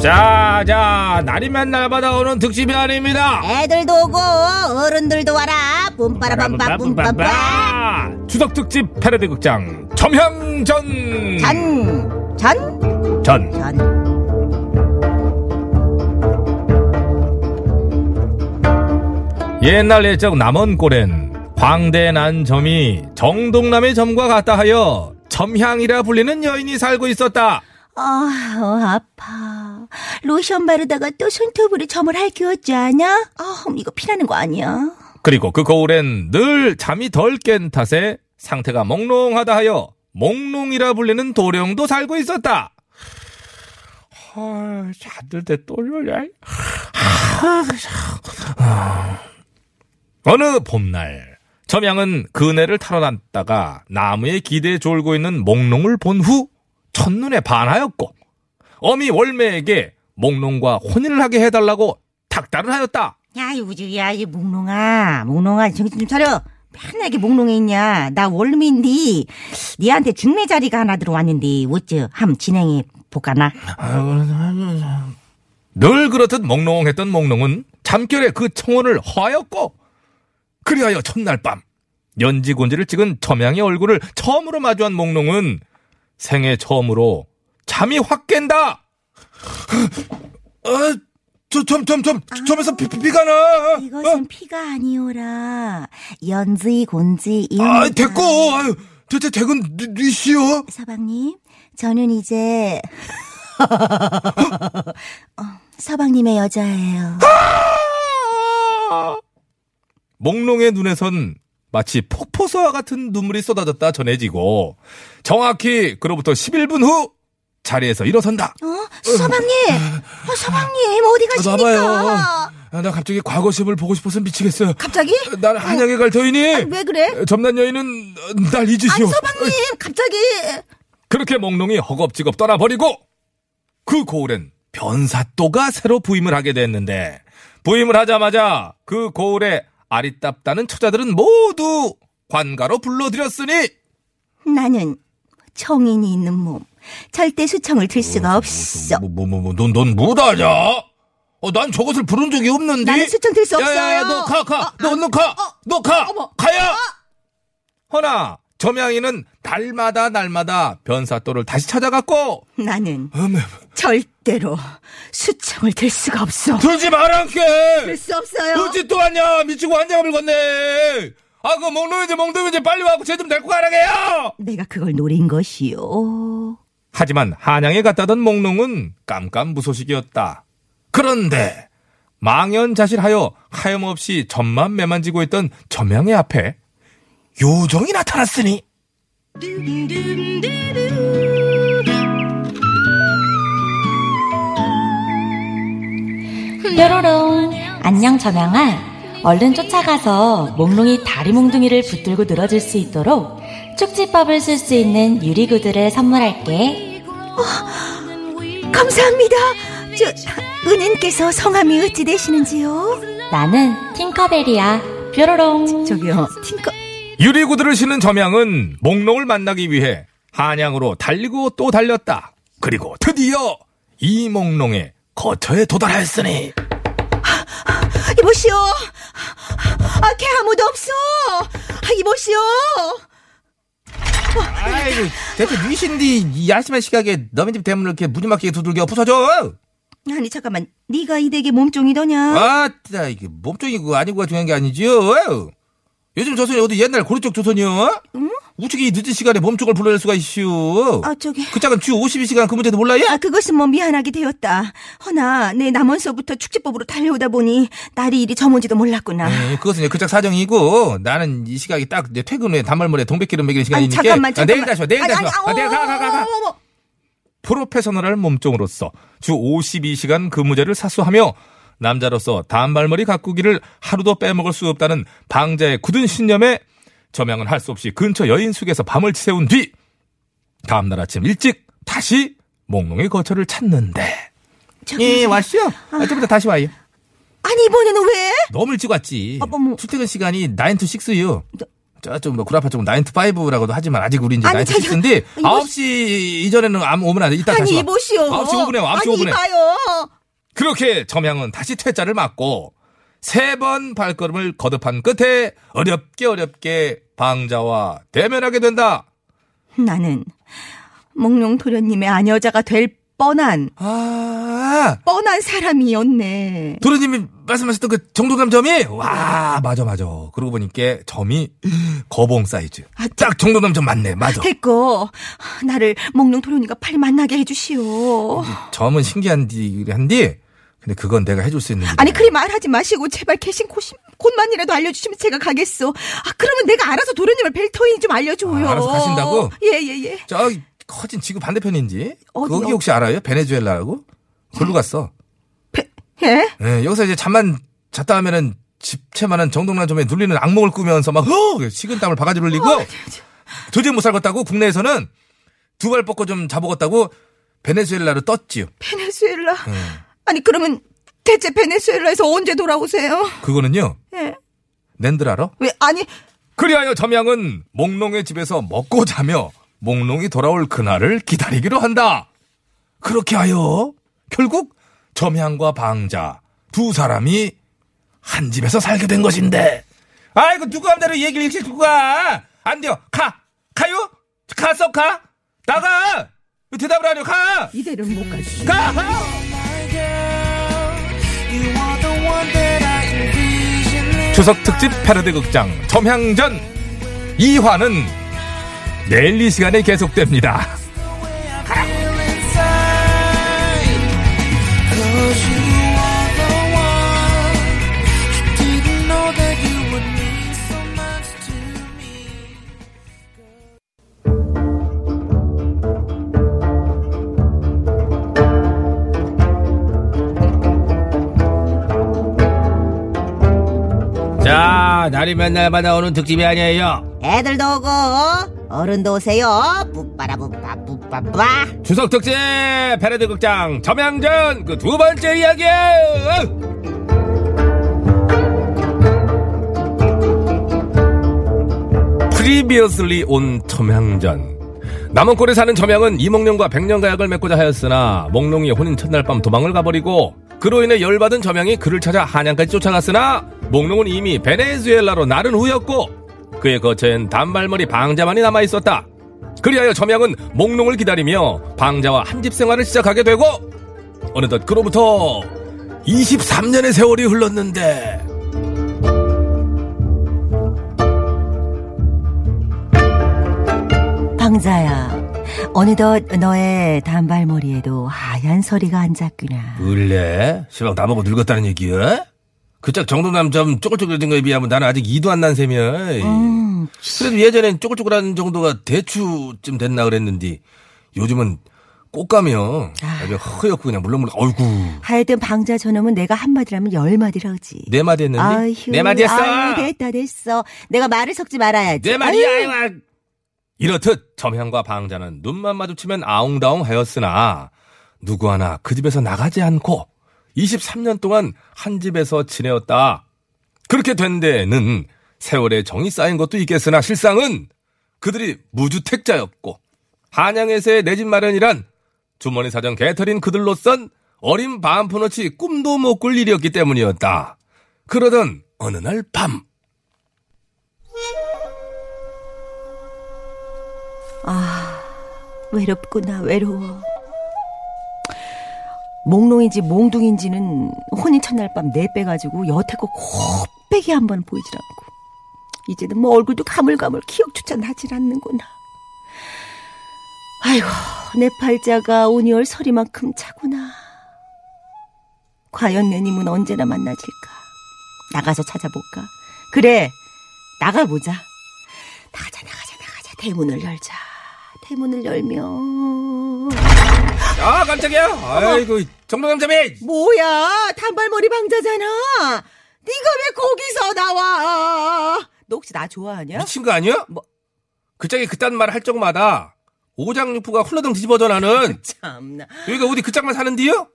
자, 자, 날이면 날마다 오는 득심이 아닙니다. 애들도 오고 어른들도 와라 뿜빠라밤빠 뿜빠빠 추석 특집 패러디 극장 점향전 전, 전, 전. 전 옛날 옛적 남원 꼴엔 광대 난 점이 정동남의 점과 같다 하여 점향이라 불리는 여인이 살고 있었다. 아, 어, 아파 로션 바르다가 또 손톱으로 점을 할기웠지 않아? 아, 이거 피나는 거 아니야? 그리고 그 거울엔 늘 잠이 덜 깬 탓에 상태가 몽롱하다 하여 몽롱이라 불리는 도령도 살고 있었다. 아, 잠들 때 떨려. 어느 봄날 점양은 그네를 타러 났다가 나무에 기대에 졸고 있는 몽롱을 본 후 첫눈에 반하였고 어미 월매에게 몽롱과 혼인을 하게 해달라고 탁달을 하였다. 야, 우주야, 이 몽롱아, 몽롱아, 정신 좀 차려. 맨날 이렇게 몽롱해 있냐? 나 월미인데, 니한테 중매 자리가 하나 들어왔는데, 어째, 함 진행해 볼까나? 늘 그렇듯 몽롱했던 몽롱은 잠결에 그 청혼을 허하였고 그리하여 첫날 밤 연지곤지를 찍은 점양의 얼굴을 처음으로 마주한 몽롱은 생애 처음으로 잠이 확 깬다. 아, 저, 점, 점, 점, 점에서 피, 피, 피 가 나. 이것은 피가 아니오라. 연지, 곤지, 이음. 아, 됐고, 아유, 대체 대군 니시여? 서방님, 저는 이제, 어, 서방님의 여자예요. 몽롱의 눈에선 마치 폭포수와 같은 눈물이 쏟아졌다 전해지고 정확히 그로부터 11분 후 자리에서 일어선다. 어? 서방님! 어, 서방님, 어디 가십니까? 나봐요. 아, 나 갑자기 과거심을 보고 싶어서 미치겠어요. 갑자기? 난 한양에 갈 터이니. 아니, 왜 그래? 점난 여인은 날 잊으시오. 아니, 서방님, 갑자기! 그렇게 몽롱이 허겁지겁 떠나버리고 그 고을엔 변사또가 새로 부임을 하게 됐는데 부임을 하자마자 그 고을에 아리따다는 처자들은 모두 관가로 불러들였으니 나는 청인이 있는 몸, 절대 수청을 들 수가 없어. 뭐, 뭐, 뭐, 뭐, 넌, 넌 뭐다냐? 어, 난 저것을 부른 적이 없는데. 나는 수청 들 수 없어요. 야야야, 너 가, 가. 어, 너, 너 가. 너 가. 가야. 허나, 점양이는 날마다 날마다 변사또를 다시 찾아갔고, 나는 어메, 절대로 수청을 들 수가 없어. 들지 말란게. 들수 없어요. 어찌 또 왔냐? 미치고 한장을 걷네. 아, 그 먹는지 먹는지 빨리 와고 쟤 좀 데리고 가라게요. 내가 그걸 노린 것이요. 하지만 한양에 갔다던 몽롱은 깜깜무소식이었다. 그런데 망연자실하여 하염없이 점만 매만지고 있던 점양의 앞에 요정이 나타났으니. 뾰로롱 안녕 점양아. 얼른 쫓아가서 몽롱이 다리 몽둥이를 붙들고 늘어질 수 있도록 축지법을 쓸 수 있는 유리구두를 선물할게. 감사합니다. 저, 은인께서 성함이 어찌 되시는지요? 나는 팅커벨이야. 뾰로롱. 저기요, 팅커, 유리구두를 신은 점양은 몽롱을 만나기 위해 한양으로 달리고 또 달렸다. 그리고 드디어 이몽롱의 거처에 도달하였으니 이보시오. 아, 걔 아무도 없어. 이보시오. 아이고, 대체 니신디 이 야심한 시각에 너희 집 대문을 이렇게 무지막지게 두들겨 부숴줘! 아니 잠깐만, 네가 이 댁의 몸종이더냐? 아따, 이게 몸종이고 아니고가 중요한 게 아니지요. 요즘 조선이 어디 옛날 고려 쪽 조선이요? 우측이 늦은 시간에 몸종을 불러낼 수가 있슈. 아 저기. 그 짝은 주 52시간 그 문제도 몰라요? 아, 그것은 뭐 미안하게 되었다. 허나, 내 남원서부터 축제법으로 달려오다 보니, 날이 이리 저문지도 몰랐구나. 네, 그것은 그짝 사정이고 나는 이 시각이 딱 이제 퇴근 후에 단말머리에 동백기름 먹이는 아니, 시간이니까 잠깐만, 아, 잠깐만. 내일 다시 와 내일 아니, 다시 와 아니, 아, 내일 가 가 가 가, 어머, 어머, 어머. 프로페셔널한 몸종으로서 주 52시간 근무제를 사수하며 남자로서 단발머리 가꾸기를 하루도 빼먹을 수 없다는 방자의 굳은 신념에 점양은 할 수 없이 근처 여인숙에서 밤을 채운 뒤 다음날 아침 일찍 다시 몽롱의 거처를 찾는데 저기, 예 왔쇼 아, 좀 이따 다시 와요 아니, 이번에는 왜? 너무 일찍 왔지 아, 뭐. 출퇴근 시간이 9 to 6요 저쪽 뭐 구라파 쪽은 9 to 5라고도 하지만 아직 우리 이제 아니, 9 to 잠깐. 6인데 이거- 9시 이전에는 아무 오면 안 돼 이따 다시 아니, 와 이보시오. 9시 5분에 와 9시 아니, 5분에 이봐요. 그렇게 점양은 다시 퇴짜를 맞고 세 번 발걸음을 거듭한 끝에 어렵게 어렵게 방자와 대면하게 된다. 나는, 몽룡 도련님의 아녀자가 될 뻔한, 아, 뻔한 사람이었네. 도련님이 말씀하셨던 그 정도감 점이 와 맞아 맞아. 그러고 보니까 점이 거봉 사이즈. 아, 딱 정도감 점 맞네 맞아. 됐고, 나를 몽룡 도련님과 빨리 만나게 해주시오. 점은 신기한디 한디. 근데 그건 내가 해줄 수 있는 일. 아니, 그리 말하지 마시고, 제발 계신 곳, 곳만이라도 알려주시면 제가 가겠소. 아, 그러면 내가 알아서 도련님을 뵐 터이니 좀 알려줘요. 아, 알아서 가신다고? 예, 예, 예. 저기 커진 지구 반대편인지 어디요? 거기 혹시 알아요? 베네수엘라라고? 걸로 갔어. 예? 예, 여기서 이제 잠만 잤다 하면은 집채만한 정동란 점에 눌리는 악몽을 꾸면서 막, 허! 식은땀을 바가지로 흘리고, 도저히 못 살겠다고 국내에서는 두 발 뻗고 좀 자보겠다고 베네수엘라로 떴지요. 베네수엘라. 예. 아니, 그러면 대체 베네수엘라에서 언제 돌아오세요? 그거는요, 예. 낸들 알아? 왜, 아니, 그리하여 점양은 몽롱의 집에서 먹고 자며 몽롱이 돌아올 그날을 기다리기로 한다. 그렇게 하여 결국 점양과 방자 두 사람이 한 집에서 살게 된 것인데. 아이고 누가 함대로 얘기를 이렇게 듣고 가. 안 돼요. 가. 가요? 가서 가. 나가. 왜 대답을 안 해요. 가. 이대로는 못 가지. 가. 추석 특집 패러디 극장 점향전 2화는 내일 이 시간에 계속됩니다. 자, 날이 맨날마다 오는 특집이 아니에요. 애들도 오고, 어른도 오세요. 뿌빠라 뿌빠 뿌빠빠. 추석 특집 패러디 극장 점향전 그 두 번째 이야기. Previously on 점향전 남원골에 사는 점향은 이몽룡과 백년 가약을 맺고자 하였으나 몽룡이 혼인 첫날 밤 도망을 가버리고 그로 인해 열받은 점양이 그를 찾아 한양까지 쫓아갔으나 몽룡은 이미 베네수엘라로 나른 후였고 그의 거처엔 단발머리 방자만이 남아 있었다 그리하여 점양은 몽룡을 기다리며 방자와 한 집 생활을 시작하게 되고 어느덧 그로부터 23년의 세월이 흘렀는데 방자야, 어느덧 너의 단발머리에도 하얀 서리가 앉았구나. 을래? 시방 나보고 늙었다는 얘기야? 그짝 정도남 좀 쪼글쪼글해진 거에 비하면 나는 아직 이도 안 난 셈이야. 음, 그래도 예전엔 쪼글쪼글한 정도가 대추쯤 됐나 그랬는데 요즘은 꽃가며 아주 허옇고 그냥 물렁물렁 어이구 하여튼 방자 저놈은 내가 한마디라면 열마디라지. 네 마디 했는데 아휴, 네 마디 했어 아유, 됐다 됐어. 내가 말을 섞지 말아야지. 네 마디 아유, 아유 이렇듯 점향과 방자는 눈만 마주치면 아웅다웅 하였으나 누구 하나 그 집에서 나가지 않고 23년 동안 한 집에서 지내었다. 그렇게 된 데에는 세월의 정이 쌓인 것도 있겠으나 실상은 그들이 무주택자였고 한양에서의 내 집 마련이란 주머니 사정 개털인 그들로선 어린 반푼어치 꿈도 못 꿀 일이었기 때문이었다. 그러던 어느 날 밤 아, 외롭구나, 외로워. 몽롱인지 몽둥인지는 혼인 첫날 밤 내 빼가지고 여태껏 곱빼기 한 번 보이질 않고. 이제는 뭐 얼굴도 가물가물 기억조차 나질 않는구나. 아이고, 내 팔자가 오니얼 서리만큼 차구나. 과연 내 님은 언제나 만나질까? 나가서 찾아볼까? 그래, 나가보자. 나가자, 나가자, 나가자. 대문을 열자. 대문을 열면. 아 깜짝이야. 아이고 정동남자매. 뭐야, 단발머리 방자잖아. 네가 왜 거기서 나와? 너 혹시 나 좋아하냐? 미친 거 아니야? 뭐- 그짝이 그딴 말 할 적마다 오장육부가 훌러덩 뒤집어져 나는 참나. 여기가 어디 그 짝만 사는데요?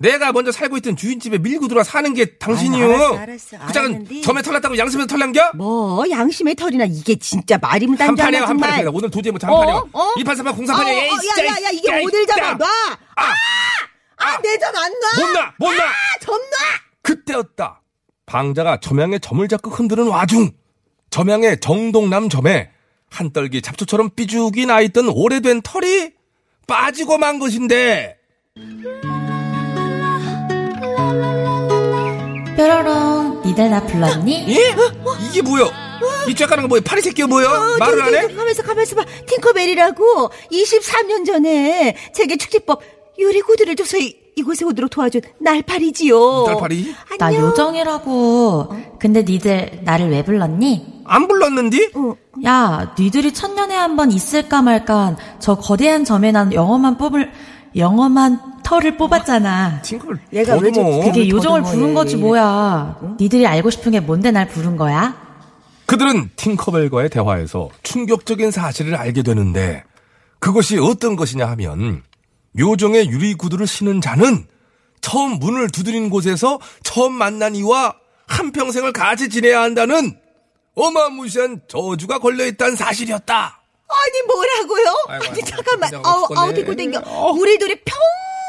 내가 먼저 살고 있던 주인집에 밀고 들어와 사는 게 당신이요. 아유, 알았어, 알았어. 그 알았는데. 점에 털났다고 양심에서 털난겨? 뭐 양심의 털이나 이게 진짜 말이면 한 단잖아 판이야 한 정말. 판이야. 오늘 도저히 못한 한 판이야. 어? 어? 2판 3판 어, 03판이야. 에이 어. 야, 야, 야, 이게 야, 어딜 잡아? 야. 놔! 아! 아, 내 점 안 놔! 못 놔! 못 놔! 점 놔! 그때였다. 방자가 점양의 점을 잡고 흔드는 와중 점양의 정동남 점에 한 떨기 잡초처럼 삐죽이 나있던 오래된 털이 빠지고 만 것인데 뾰로롱, 니들 나 불렀니? 예? 이게 뭐야? 이 쬐까는 거 뭐야? 파리 새끼야 뭐야? 말을 안 해? 가면서 가면서 봐. 팅커벨이라고 23년 전에 세계 축제법 유리구두를 줘서 이, 이곳에 오도록 도와준 날파리지요. 날파리? 나 안녕. 요정이라고. 근데 니들 나를 왜 불렀니? 안 불렀는디? 어, 야, 니들이 천년에 한 번 있을까 말까 저 거대한 점에 난 영어만 뽑을, 영어만 털을 뽑았잖아. 친구를 얘가 왜 더듬어. 그게 요정을 더듬어, 부른 얘. 거지 뭐야. 니들이 알고 싶은 게 뭔데 날 부른 거야? 그들은 팅커벨과의 대화에서 충격적인 사실을 알게 되는데 그것이 어떤 것이냐 하면 요정의 유리 구두를 신은 자는 처음 문을 두드린 곳에서 처음 만난 이와 한 평생을 같이 지내야 한다는 어마무시한 저주가 걸려 있다는 사실이었다. 아니 뭐라고요? 아이고, 아니 아이고, 잠깐만. 아우. 아우 댕고 댕겨. 우리 둘이 평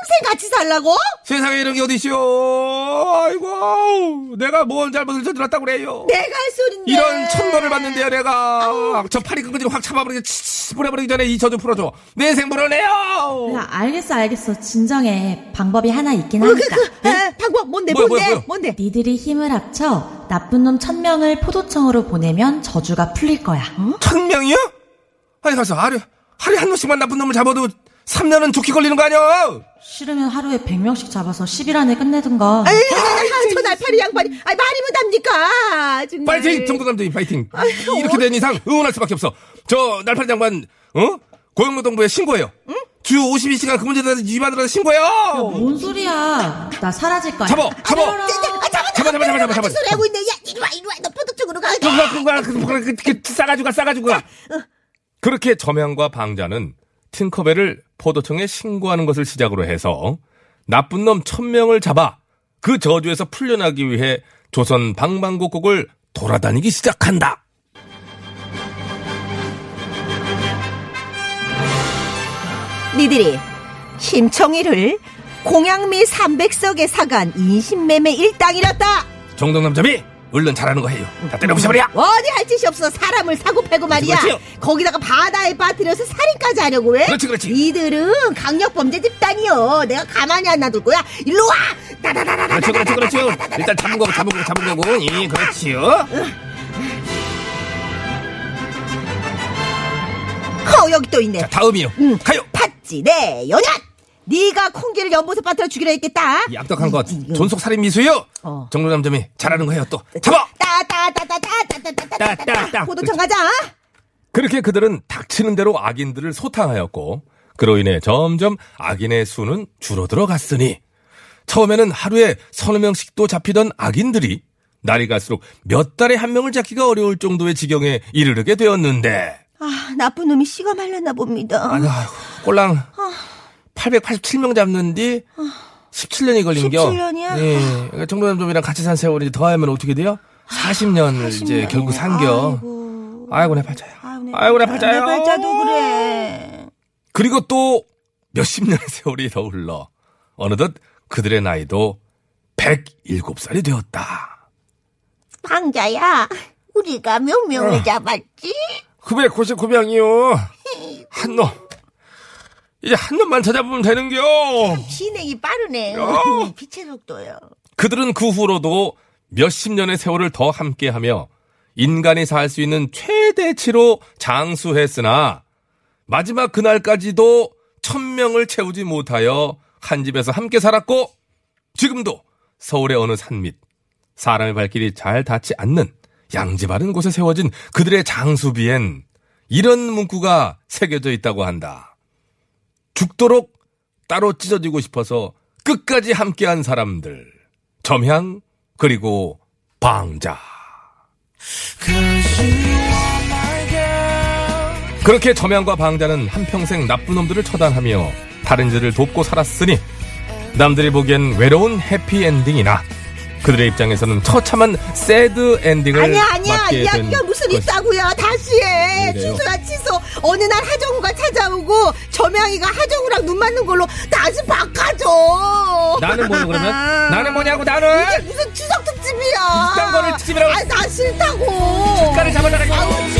생 같이 살라고? 세상에 이런 게 어디시오. 아이고 내가 뭔 잘못을 저질렀다고 그래요. 내가 할 소린데. 이런 천벌을 받는데요, 내가. 저 파리 끈끈이를 확 잡아버리고, 치치, 보내버리기 전에 이 저주 풀어줘. 내 인생 물어내요! 야, 알겠어, 알겠어. 진정해. 방법이 하나 있긴 어, 그, 하니까. 그, 에, 방법 뭔데 뭐야, 뭔데 뭐야, 뭐야? 뭔데? 니들이 힘을 합쳐 나쁜 놈 천명을 포도청으로 보내면 저주가 풀릴 거야. 천 명이요? 아니, 가서 하루, 하루에 한 명씩만 나쁜 놈을 잡아도 3년은 좋게 걸리는 거 아니야? 싫으면 하루에 100명씩 잡아서 10일 안에 끝내든가. 아이, 아, 저 날파리 양파리. 아이 말이면 답니까? 정말. 파이팅! 정도남들이 파이팅! 이렇게 된 이상 응원할 수밖에 없어. 저, 날파리 장관, 어? 고용노동부에 신고해요. 주 52시간 근무제도에서 위반으로 신고해요! 뭔 소리야? 나 사라질 거야. 잡어! 잡어! 뾰로롱. 아, 잡아, 잡아, 잡아, 잡아, 잡아, 잡아. 소리 하고 있네. 야, 이리 와, 이리 와. 너 포도 쪽으로 가. 그거, 그거, 그거, 그거, 싸가지고 가, 싸가지고 가. 그렇게 점양과 방자는 팅커벨을 포도청에 신고하는 것을 시작으로 해서 나쁜 놈 천명을 잡아 그 저주에서 풀려나기 위해 조선 방방곡곡을 돌아다니기 시작한다. 니들이 심청이를 공양미 300석에 사간 인신매매 일당이랬다. 정동남잡이 얼른 잘하는 거 해요. 다 때려부셔버려. 어디 할 짓이 없어 사람을 사고 패고 말이야. 그렇지요. 거기다가 바다에 빠뜨려서 살인까지 하려고 해? 그렇지, 그렇지. 니들은 강력 범죄 집단이요. 내가 가만히 안 놔둘 거야. 일로 와. 따다다다다. 그렇죠, 그렇죠, 그렇죠. 일단 잡은 거고, 잡은 거고, 잡은 거고. 예, 그렇지요. 어 여기 또 있네. 자, 다음이요. 응. 가요. 팥지 내 연연. 네가 콩기를 연못에 빠뜨려 죽이려 했겠다. 이 악덕한 것, 존속 살인 미수요. 어. 정동남점이 잘하는 거 해요, 또. 잡아! 따따따따따따따따따. 따따따. 포도청 가자. 그렇게 그들은 닥치는 대로 악인들을 소탕하였고 그로 인해 점점 악인의 수는 줄어들어 갔으니 처음에는 하루에 서너 명씩도 잡히던 악인들이 날이 갈수록 몇 달에 한 명을 잡기가 어려울 정도의 지경에 이르르게 되었는데 아 나쁜 놈이 씨가 말렸나 봅니다. 아이고 꼴랑 887명 잡는 뒤 17년이 걸린 겨 17 년이야? 예. 정도남좀이랑 같이 산 세월이 더하면 어떻게 돼요? 40년을 이제 40년이네. 결국 산겨 아이고. 아이고 내 팔자야 아이고, 내 팔자. 팔자야 내 팔자도 그래. 그리고 또 몇십 년의 세월이 더 흘러 어느덧 그들의 나이도 107살이 되었다. 방자야, 우리가 몇 명을 어. 잡았지? 999명이요. 한 놈. 이제 한 놈만 찾아보면 되는겨. 진행이 빠르네. 야. 빛의 속도요. 그들은 그 후로도 몇십 년의 세월을 더 함께하며 인간이 살 수 있는 최대치로 장수했으나 마지막 그날까지도 천 명을 채우지 못하여 한 집에서 함께 살았고 지금도 서울의 어느 산 밑 사람의 발길이 잘 닿지 않는 양지 바른 곳에 세워진 그들의 장수비엔 이런 문구가 새겨져 있다고 한다. 죽도록 따로 찢어지고 싶어서 끝까지 함께한 사람들. 점향 그리고 방자. 그렇게 점향과 방자는 한평생 나쁜 놈들을 처단하며 다른 이들을 돕고 살았으니 남들이 보기엔 외로운 해피엔딩이나 그들의 입장에서는 처참한 새드 엔딩을 아니야 아니야 된 이야기가 무슨 있다고요 다시 해? 취소야 취소 어느 날 하정우가 찾아오고 점양이가 하정우랑 눈 맞는 걸로 다시 바꿔줘 나는 뭐요 그러면? 나는 뭐냐고 나는? 이게 무슨 추석 특집이야 비싼 거를 특집이라고- 아 나 싫다고 특가를 잡아달라고.